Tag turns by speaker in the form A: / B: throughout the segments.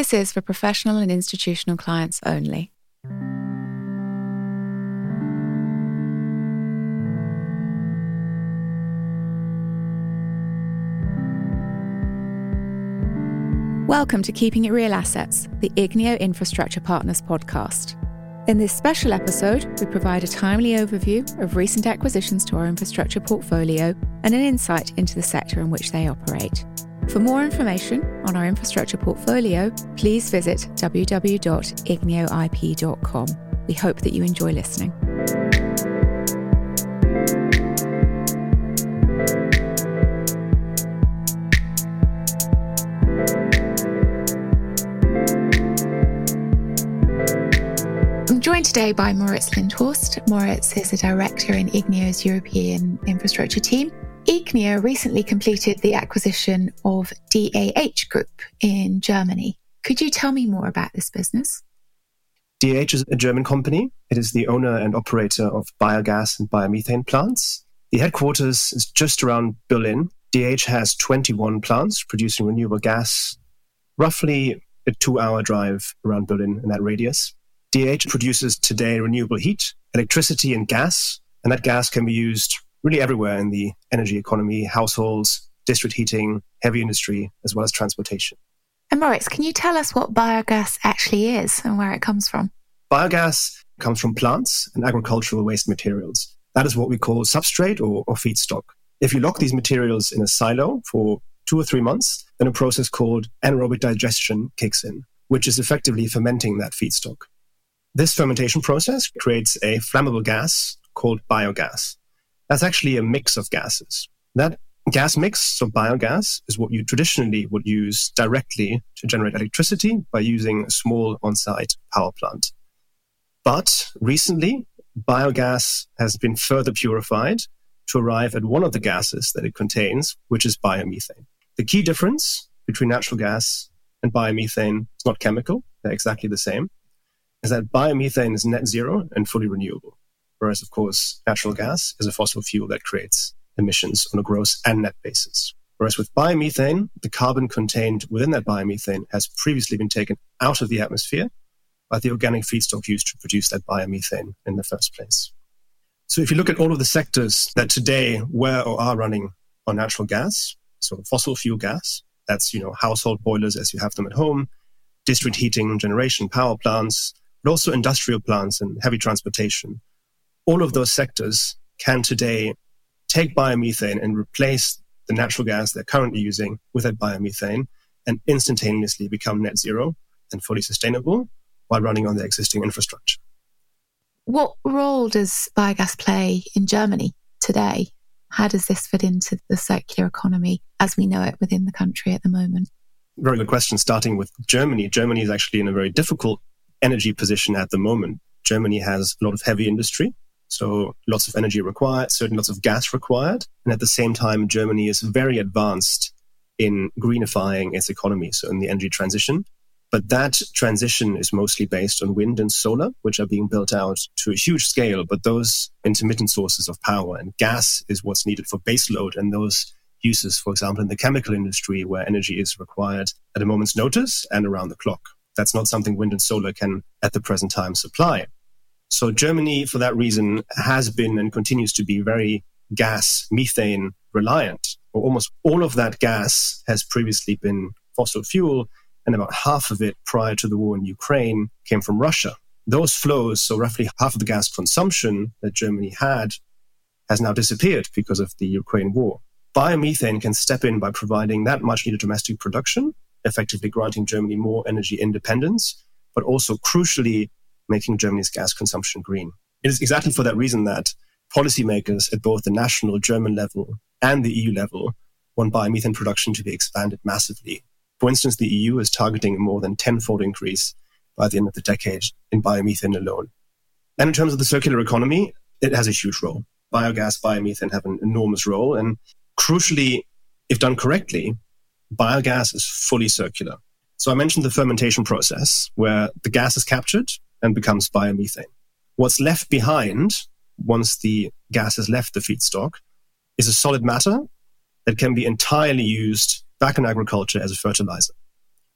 A: This is for professional and institutional clients only. Welcome to Keeping It Real Assets, the Igneo Infrastructure Partners podcast. In this special episode, we provide a timely overview of recent acquisitions to our infrastructure portfolio and an insight into the sector in which they operate. For more information on our infrastructure portfolio, please visit www.igneoip.com. We hope that you enjoy listening. I'm joined today by Moritz Lindhorst. Moritz is a director in Igneo's European infrastructure team. Igneo recently completed the acquisition of DAH Group in Germany. Could you tell me more about this business?
B: DAH is a German company. It is the owner and operator of biogas and biomethane plants. The headquarters is just around Berlin. DAH has 21 plants producing renewable gas, roughly a two hour drive around Berlin in that radius. DH produces today renewable heat, electricity, and gas, and that gas can be used really everywhere in the energy economy, households, district heating, heavy industry, as well as transportation.
A: And Moritz, can you tell us what biogas actually is and where it comes from?
B: Biogas comes from plants and agricultural waste materials. That is what we call substrate or, or feedstock. If you lock these materials in a silo for two or three months, then a process called anaerobic digestion kicks in, which is effectively fermenting that feedstock. This fermentation process creates a flammable gas called biogas. That's actually a mix of gases. That gas mix, so biogas, is what you traditionally would use directly to generate electricity by using a small on site power plant. But recently, biogas has been further purified to arrive at one of the gases that it contains, which is biomethane. The key difference between natural gas and biomethane is not chemical, they're exactly the same is that biomethane is net zero and fully renewable. Whereas, of course, natural gas is a fossil fuel that creates emissions on a gross and net basis. Whereas with biomethane, the carbon contained within that biomethane has previously been taken out of the atmosphere by the organic feedstock used to produce that biomethane in the first place. So if you look at all of the sectors that today were or are running on natural gas, so fossil fuel gas, that's, you know, household boilers as you have them at home, district heating, generation, power plants, but also industrial plants and heavy transportation. All of those sectors can today take biomethane and replace the natural gas they're currently using with that biomethane and instantaneously become net zero and fully sustainable while running on their existing infrastructure.
A: What role does biogas play in Germany today? How does this fit into the circular economy as we know it within the country at the moment?
B: Very good question. Starting with Germany. Germany is actually in a very difficult energy position at the moment. Germany has a lot of heavy industry, so lots of energy required, certainly lots of gas required. And at the same time, Germany is very advanced in greenifying its economy, so in the energy transition. But that transition is mostly based on wind and solar, which are being built out to a huge scale. But those intermittent sources of power and gas is what's needed for baseload and those uses, for example, in the chemical industry where energy is required at a moment's notice and around the clock. That's not something wind and solar can at the present time supply. So Germany, for that reason, has been and continues to be very gas methane reliant. Almost all of that gas has previously been fossil fuel, and about half of it prior to the war in Ukraine came from Russia. Those flows, so roughly half of the gas consumption that Germany had, has now disappeared because of the Ukraine war. Biomethane can step in by providing that much needed domestic production effectively granting Germany more energy independence, but also crucially making Germany's gas consumption green. It is exactly for that reason that policymakers at both the national German level and the EU level want biomethane production to be expanded massively. For instance, the EU is targeting a more than tenfold increase by the end of the decade in biomethane alone. And in terms of the circular economy, it has a huge role. Biogas, biomethane have an enormous role. And crucially, if done correctly, biogas is fully circular. So I mentioned the fermentation process where the gas is captured and becomes biomethane. What's left behind once the gas has left the feedstock is a solid matter that can be entirely used back in agriculture as a fertilizer.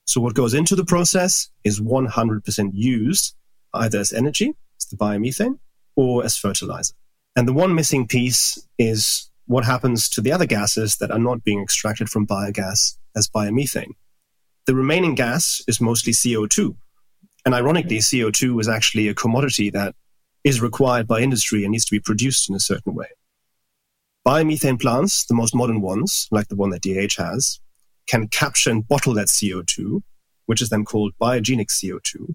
B: So what goes into the process is 100% used either as energy, as the biomethane, or as fertilizer. And the one missing piece is what happens to the other gases that are not being extracted from biogas as biomethane. The remaining gas is mostly CO2. And ironically, CO2 is actually a commodity that is required by industry and needs to be produced in a certain way. Biomethane plants, the most modern ones, like the one that DH has, can capture and bottle that CO2, which is then called biogenic CO2.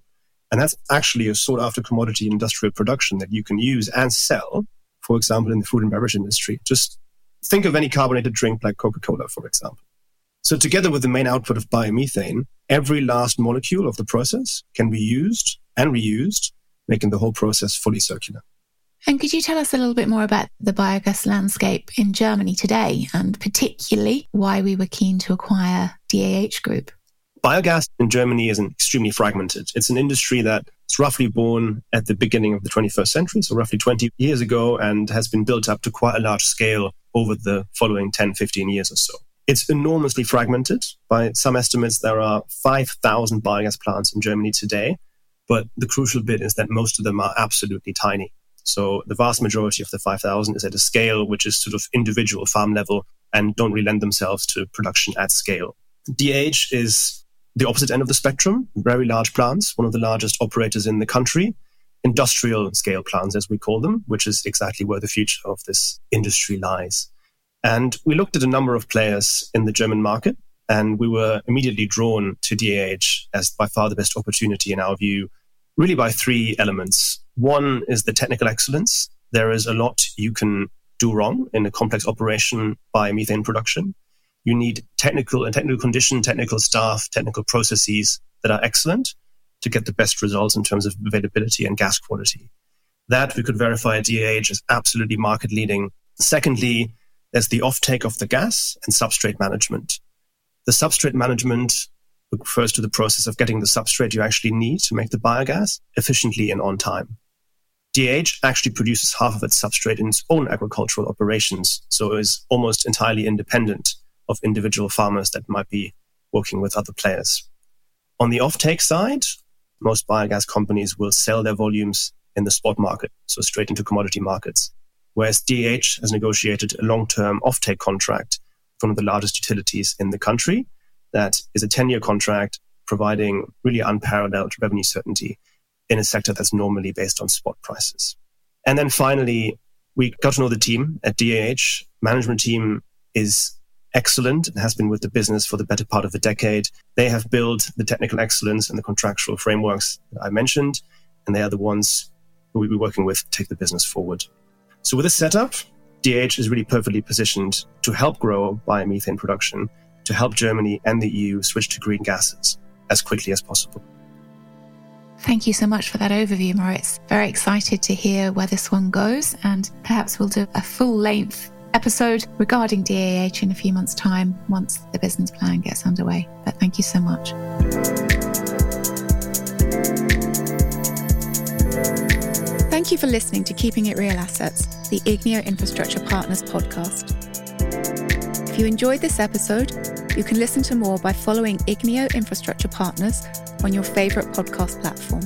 B: And that's actually a sought after commodity in industrial production that you can use and sell, for example, in the food and beverage industry. Just think of any carbonated drink like Coca Cola, for example. So, together with the main output of biomethane, every last molecule of the process can be used and reused, making the whole process fully circular.
A: And could you tell us a little bit more about the biogas landscape in Germany today, and particularly why we were keen to acquire DAH Group?
B: Biogas in Germany is extremely fragmented. It's an industry that's roughly born at the beginning of the 21st century, so roughly 20 years ago, and has been built up to quite a large scale over the following 10, 15 years or so. It's enormously fragmented. By some estimates, there are 5,000 biogas plants in Germany today. But the crucial bit is that most of them are absolutely tiny. So the vast majority of the 5,000 is at a scale which is sort of individual farm level and don't really lend themselves to production at scale. DH is the opposite end of the spectrum, very large plants, one of the largest operators in the country, industrial scale plants, as we call them, which is exactly where the future of this industry lies. And we looked at a number of players in the German market, and we were immediately drawn to DAH as by far the best opportunity in our view, really by three elements. One is the technical excellence. There is a lot you can do wrong in a complex operation biomethane production. You need technical and technical condition, technical staff, technical processes that are excellent to get the best results in terms of availability and gas quality. That we could verify at DAH is absolutely market leading. Secondly, there's the offtake of the gas and substrate management. The substrate management refers to the process of getting the substrate you actually need to make the biogas efficiently and on time. DH actually produces half of its substrate in its own agricultural operations, so is almost entirely independent of individual farmers that might be working with other players. On the offtake side, most biogas companies will sell their volumes in the spot market, so straight into commodity markets. Whereas DH has negotiated a long term offtake contract of the largest utilities in the country that is a 10 year contract providing really unparalleled revenue certainty in a sector that's normally based on spot prices. And then finally, we got to know the team at DAH. Management team is excellent and has been with the business for the better part of a decade. They have built the technical excellence and the contractual frameworks that I mentioned, and they are the ones who we'll be working with to take the business forward. So with this setup, DH is really perfectly positioned to help grow biomethane production, to help Germany and the EU switch to green gases as quickly as possible.
A: Thank you so much for that overview, Moritz. Very excited to hear where this one goes, and perhaps we'll do a full length episode regarding DAH in a few months' time once the business plan gets underway. But thank you so much. Thank you for listening to Keeping It Real Assets, the Igneo Infrastructure Partners podcast. If you enjoyed this episode, you can listen to more by following Igneo Infrastructure Partners on your favourite podcast platform.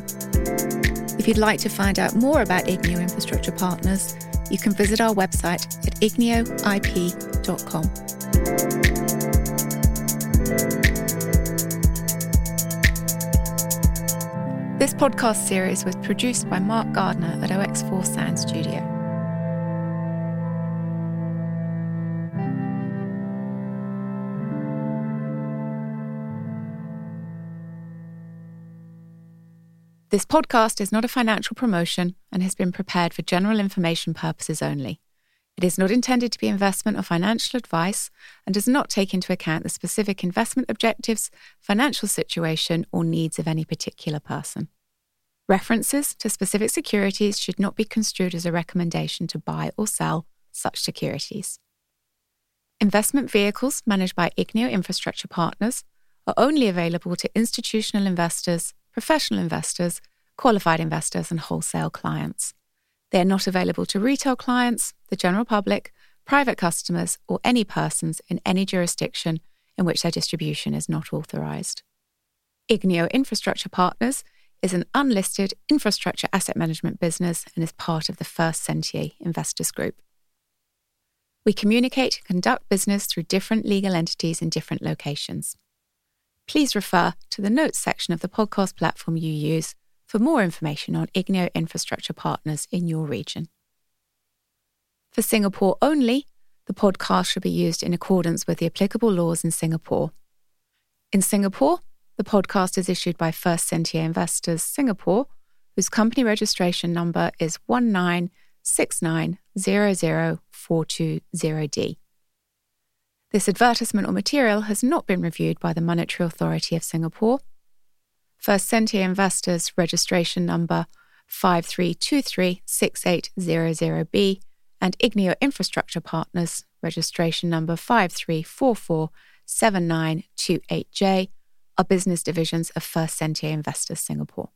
A: If you'd like to find out more about Igneo Infrastructure Partners, you can visit our website at igneoip.com. This podcast series was produced by Mark Gardner at OX4 Sound Studio. This podcast is not a financial promotion and has been prepared for general information purposes only. It is not intended to be investment or financial advice and does not take into account the specific investment objectives, financial situation, or needs of any particular person. References to specific securities should not be construed as a recommendation to buy or sell such securities. Investment vehicles managed by Igneo Infrastructure Partners are only available to institutional investors professional investors, qualified investors, and wholesale clients. They are not available to retail clients, the general public, private customers, or any persons in any jurisdiction in which their distribution is not authorized. Igneo Infrastructure Partners is an unlisted infrastructure asset management business and is part of the First Sentier Investors Group. We communicate and conduct business through different legal entities in different locations. Please refer to the notes section of the podcast platform you use for more information on Igneo Infrastructure Partners in your region. For Singapore only, the podcast should be used in accordance with the applicable laws in Singapore. In Singapore, the podcast is issued by First Sentier Investors Singapore, whose company registration number is 1969004200D. This advertisement or material has not been reviewed by the Monetary Authority of Singapore. First Sentier Investors registration number 53236800B and Igneo Infrastructure Partners registration number 53447928J are business divisions of First Sentier Investors Singapore.